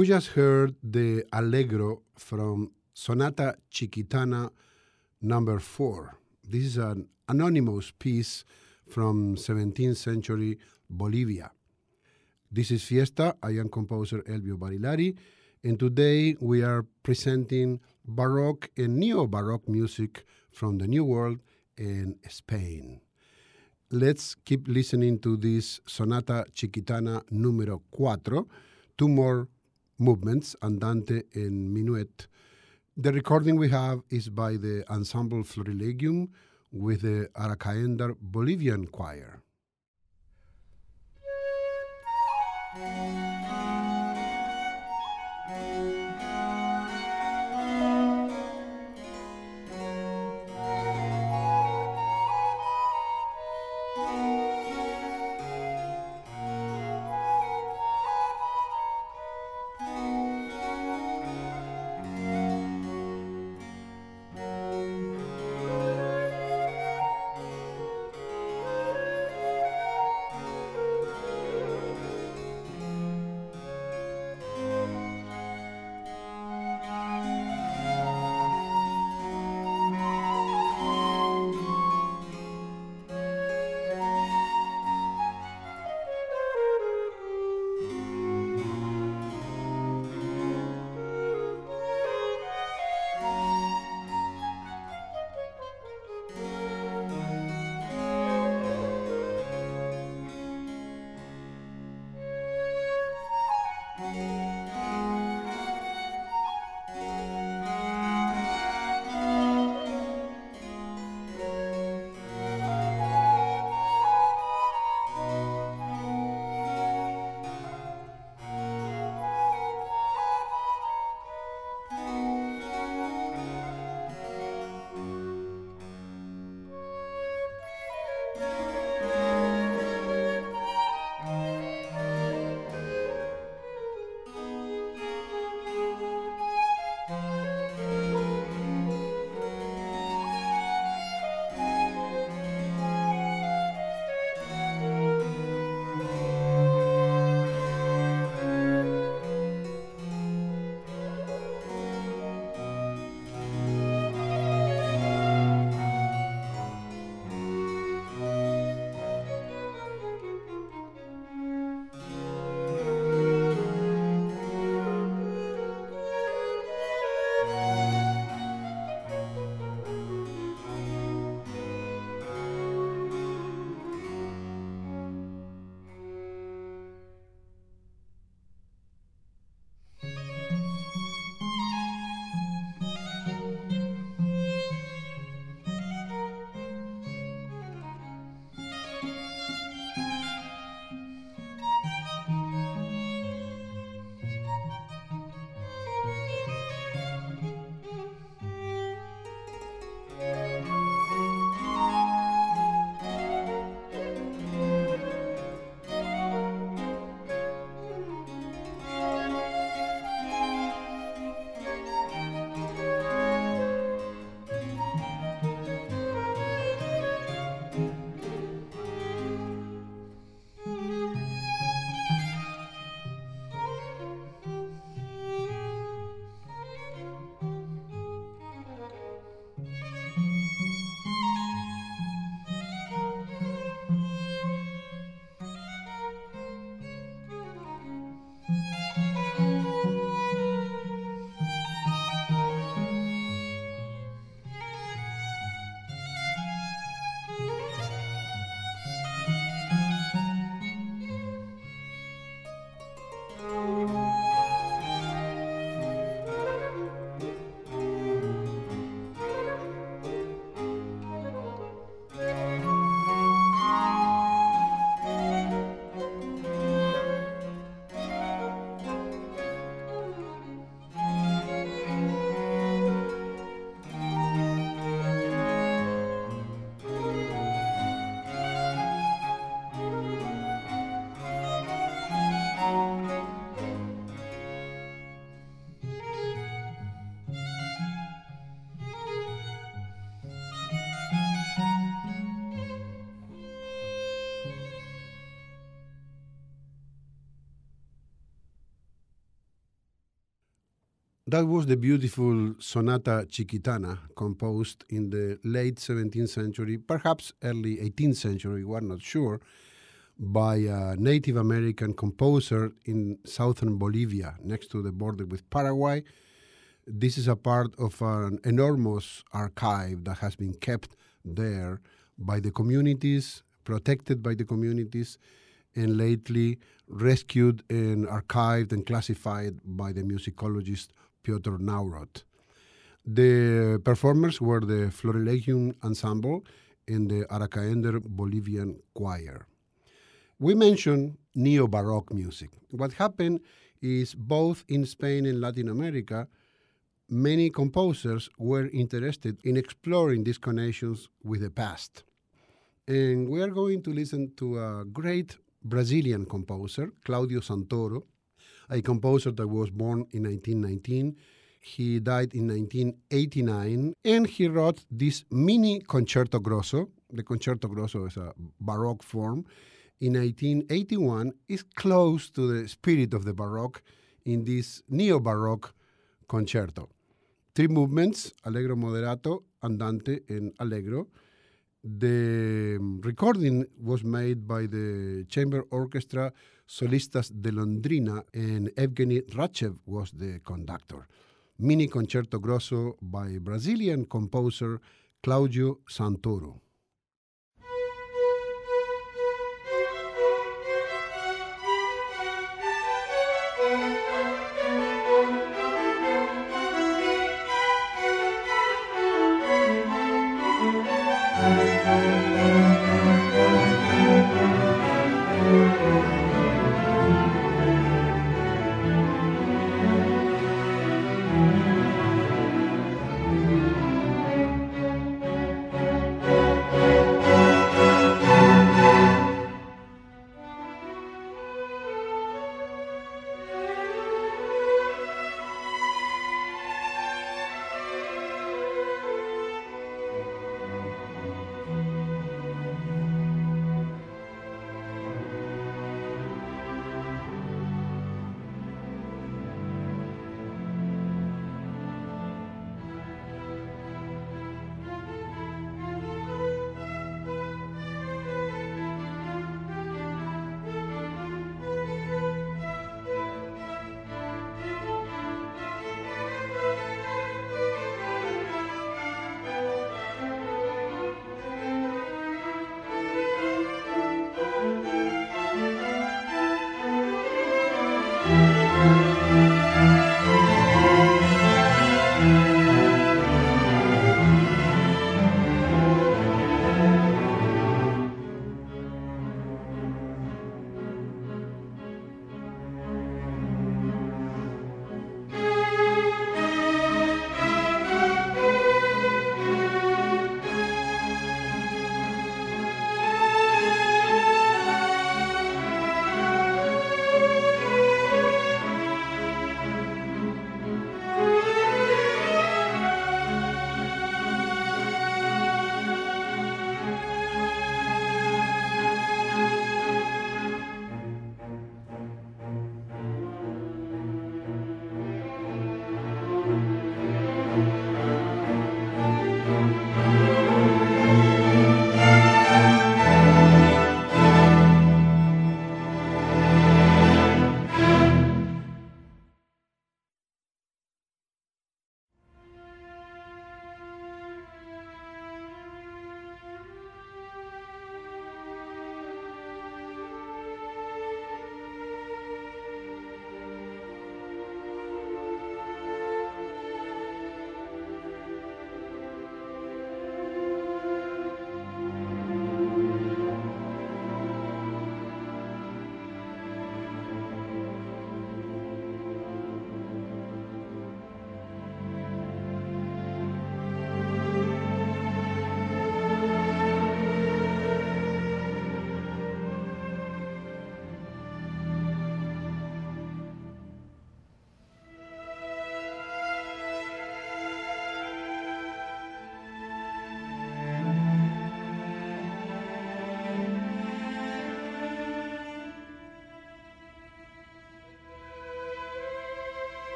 We just heard the Allegro from Sonata Chiquitana number 4. This is an anonymous piece from 17th century Bolivia. This is Fiesta. I am composer Elvio Barilari, and today we are presenting Baroque and Neo Baroque music from the New World and Spain. Let's keep listening to this Sonata Chiquitana numero 4, two more movements, andante and minuet. The recording we have is by the Ensemble Florilegium with the Arakaendar Bolivian Choir. That was the beautiful Sonata Chiquitana, composed in the late 17th century, perhaps early 18th century, we're not sure, by a Native American composer in southern Bolivia, next to the border with Paraguay. This is a part of an enormous archive that has been kept there by the communities, protected by the communities, and lately rescued and archived and classified by the musicologist Piotr Nawrot. The performers were the Florilegium Ensemble and the Arakaendar Bolivian Choir. We mentioned neo Baroque music. What happened is both in Spain and Latin America, many composers were interested in exploring these connections with the past. And we are going to listen to a great Brazilian composer, Claudio Santoro, a composer that was born in 1919. He died in 1989, and he wrote this mini concerto grosso. The concerto grosso is a Baroque form. In 1981, is close to the spirit of the Baroque in this neo Baroque concerto. Three movements Allegro moderato, Andante, and Allegro. The recording was made by the chamber orchestra Solistas de Londrina, and Evgeny Rachev was the conductor. Mini Concerto Grosso by Brazilian composer Claudio Santoro.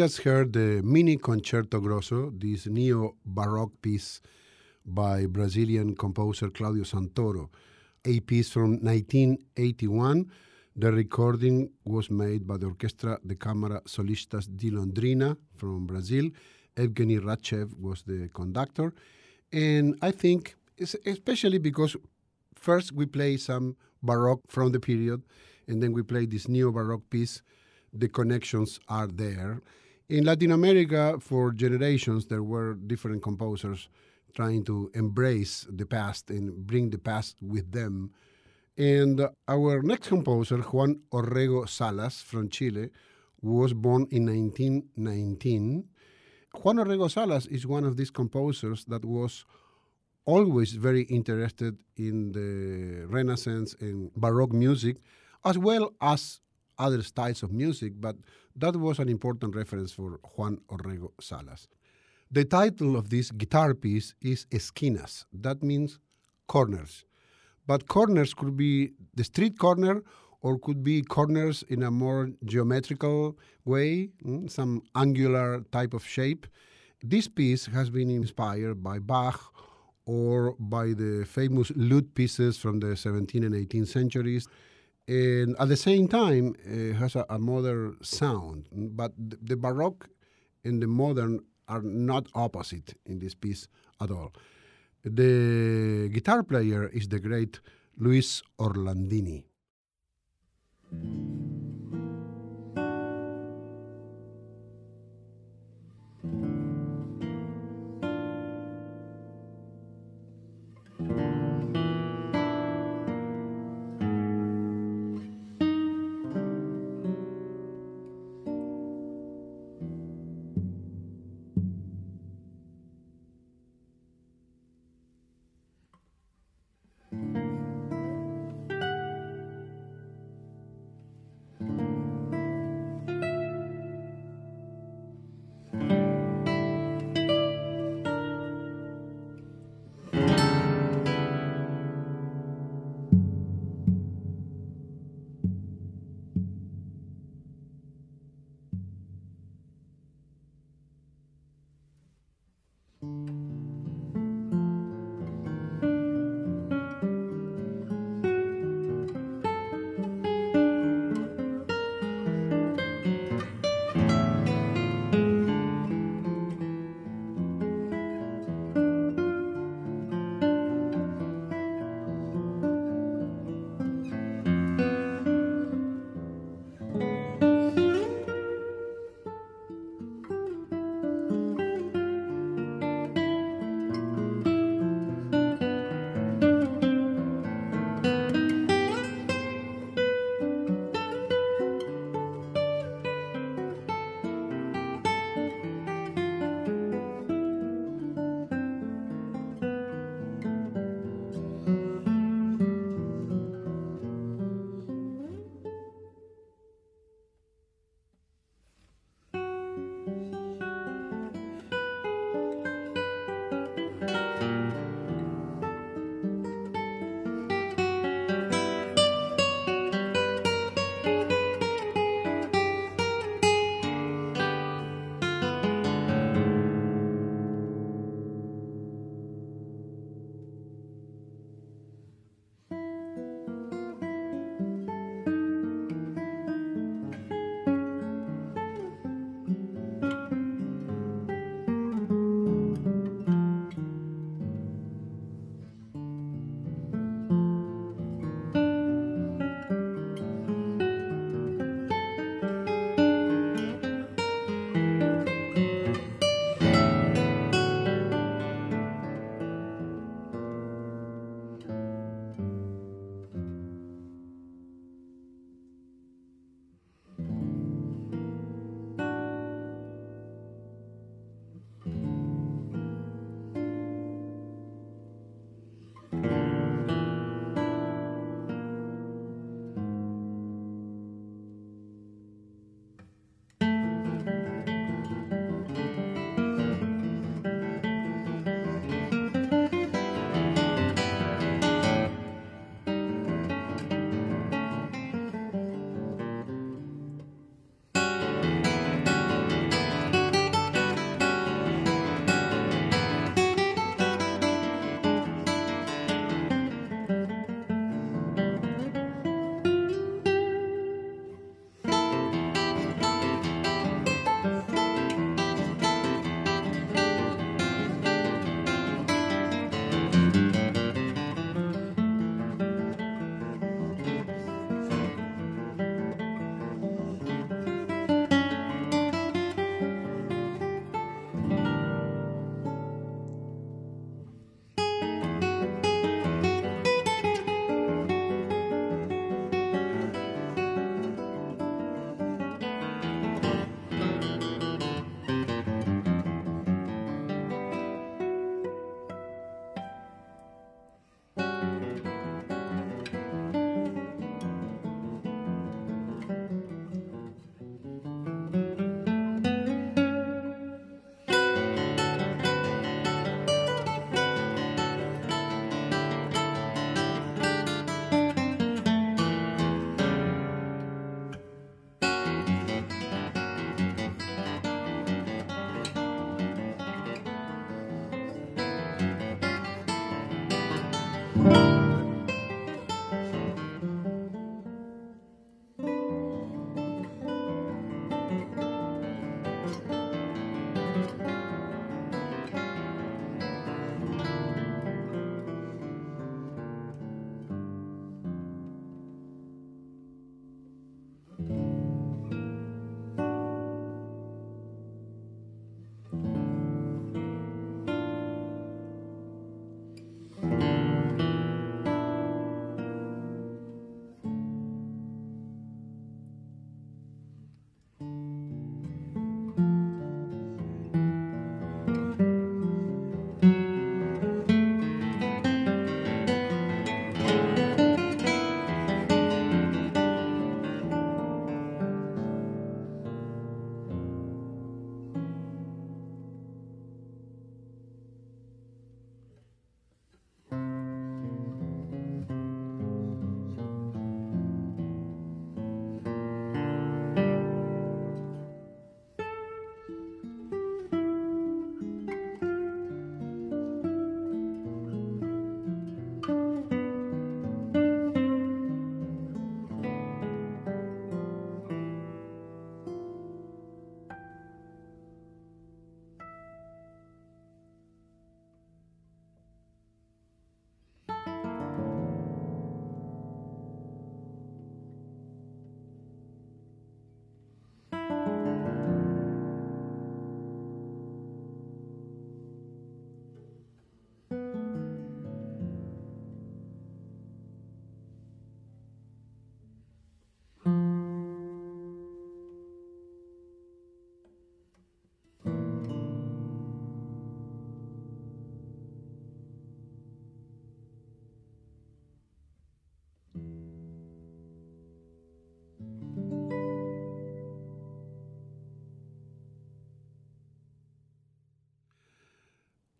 Just heard the Mini Concerto Grosso, this neo Baroque piece by Brazilian composer Claudio Santoro, a piece from 1981. The recording was made by the Orchestra de Câmara Solistas di Londrina from Brazil. Evgeny Ratchev was the conductor. And I think, especially because first we play some Baroque from the period, and then we play this neo Baroque piece the connections are there. In Latin America, for generations, there were different composers trying to embrace the past and bring the past with them. And our next composer, Juan Orrego Salas from Chile, was born in 1919. Juan Orrego Salas is one of these composers that was always very interested in the Renaissance and Baroque music, as well as other styles of music, but that was an important reference for Juan Orrego Salas. The title of this guitar piece is Esquinas. That means corners. But corners could be the street corner or could be corners in a more geometrical way, mm, some angular type of shape. This piece has been inspired by Bach or by the famous lute pieces from the 17th and 18th centuries and at the same time it has a, a modern sound but the, the baroque and the modern are not opposite in this piece at all. The guitar player is the great luis orlandini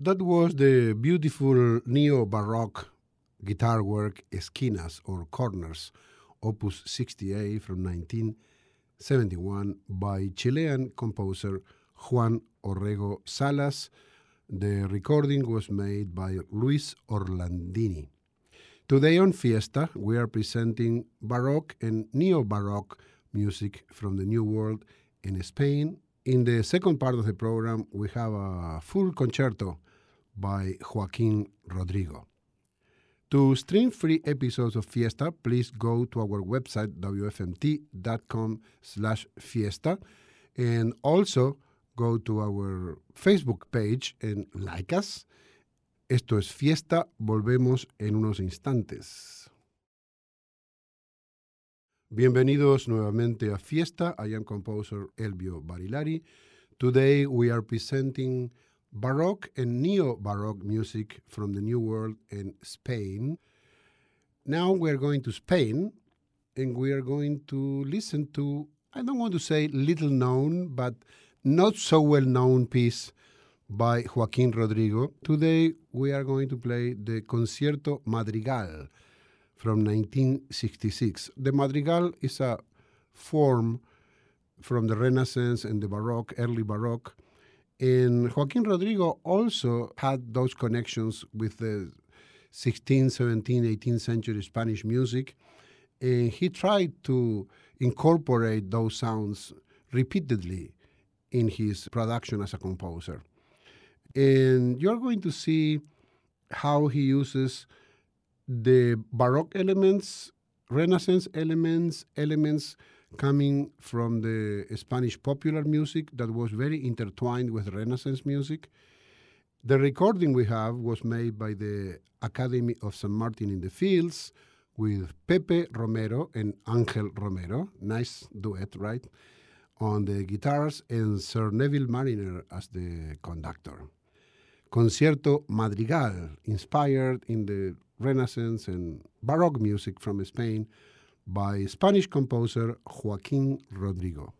That was the beautiful neo Baroque guitar work Esquinas or Corners, Opus 68 from 1971 by Chilean composer Juan Orrego Salas. The recording was made by Luis Orlandini. Today on Fiesta, we are presenting Baroque and Neo Baroque music from the New World in Spain. In the second part of the program, we have a full concerto by Joaquin Rodrigo. To stream free episodes of Fiesta, please go to our website wfmt.com slash fiesta and also go to our Facebook page and like us. Esto es Fiesta, volvemos en unos instantes. Bienvenidos nuevamente a Fiesta. I am composer Elvio Barilari. Today we are presenting Baroque and Neo Baroque music from the New World in Spain. Now we are going to Spain and we are going to listen to, I don't want to say little known, but not so well known piece by Joaquin Rodrigo. Today we are going to play the Concierto Madrigal from 1966. The Madrigal is a form from the Renaissance and the Baroque, early Baroque. And Joaquin Rodrigo also had those connections with the 16th, 17th, 18th century Spanish music. And he tried to incorporate those sounds repeatedly in his production as a composer. And you're going to see how he uses the Baroque elements, Renaissance elements, elements coming from the Spanish popular music that was very intertwined with Renaissance music. The recording we have was made by the Academy of San Martin in the Fields with Pepe Romero and Angel Romero. Nice duet, right? On the guitars and Sir Neville Marriner as the conductor. Concierto Madrigal, inspired in the Renaissance and Baroque music from Spain by Spanish composer Joaquin Rodrigo.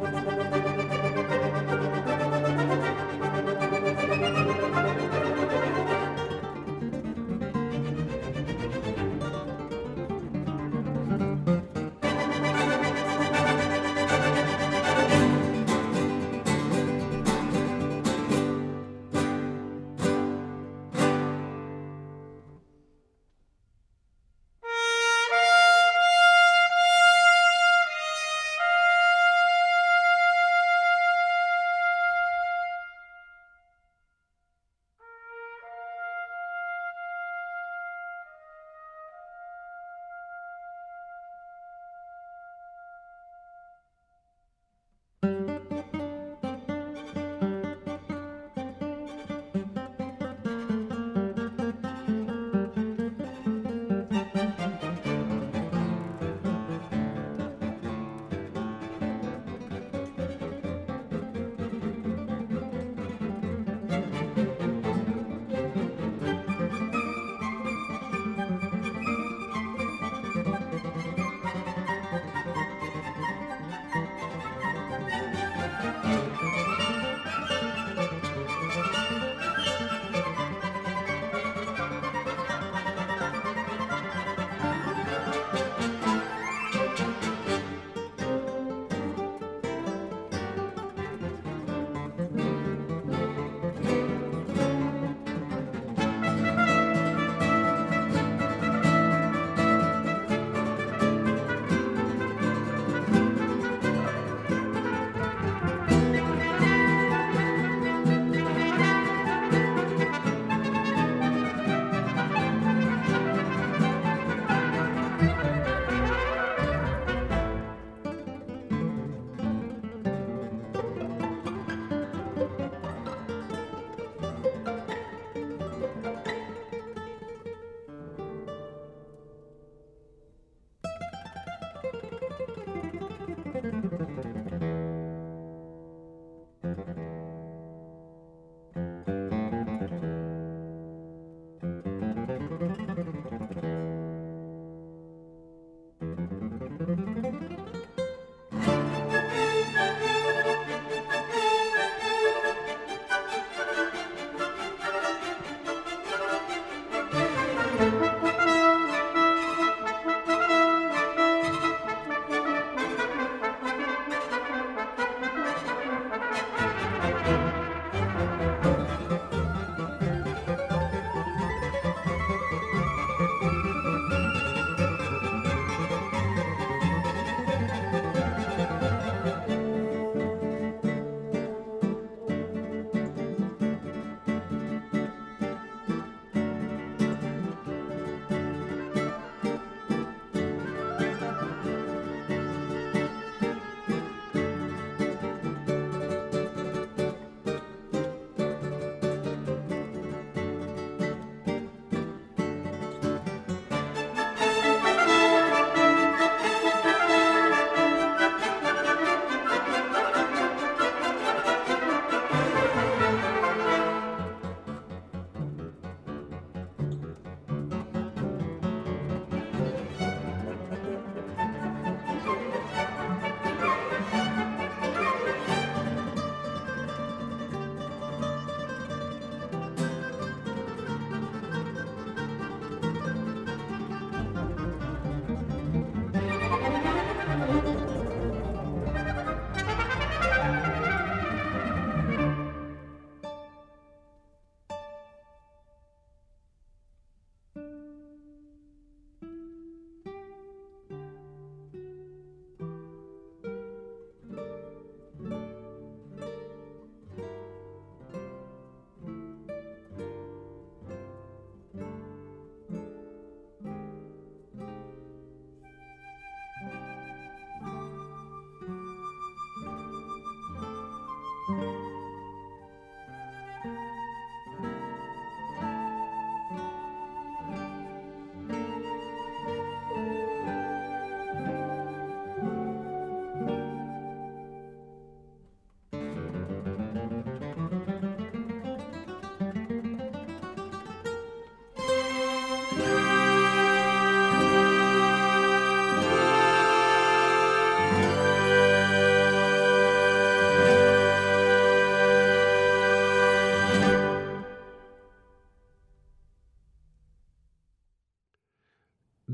Música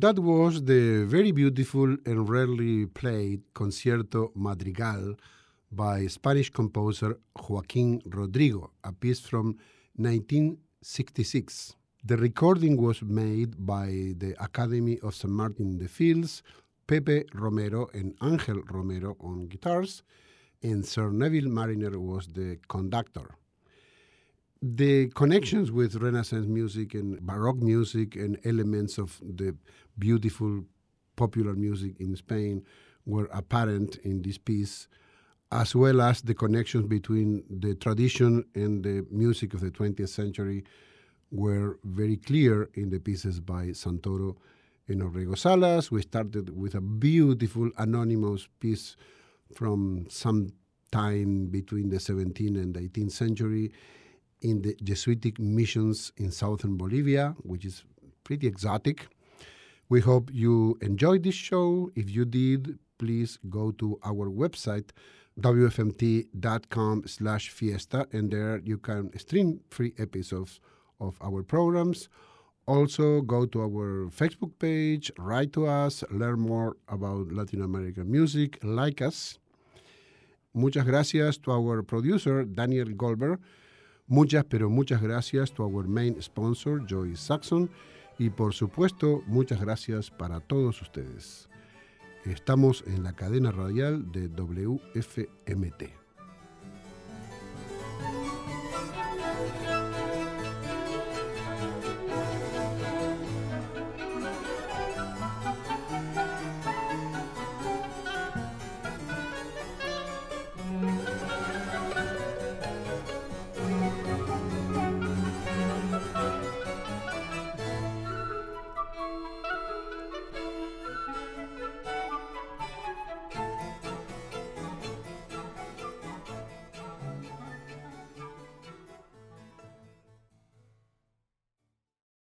That was the very beautiful and rarely played Concierto Madrigal by Spanish composer Joaquin Rodrigo, a piece from 1966. The recording was made by the Academy of St. Martin de Fields, Pepe Romero and Angel Romero on guitars, and Sir Neville Marriner was the conductor. The connections with Renaissance music and Baroque music and elements of the beautiful popular music in Spain were apparent in this piece, as well as the connections between the tradition and the music of the 20th century were very clear in the pieces by Santoro and Orrego Salas. We started with a beautiful anonymous piece from some time between the 17th and 18th century in the Jesuitic missions in southern Bolivia, which is pretty exotic. We hope you enjoyed this show. If you did, please go to our website wfmt.com slash fiesta and there you can stream free episodes of our programs also go to our facebook page write to us learn more about latin american music like us muchas gracias to our producer daniel goldberg muchas pero muchas gracias to our main sponsor joy saxon y por supuesto muchas gracias para todos ustedes Estamos en la cadena radial de WFMT.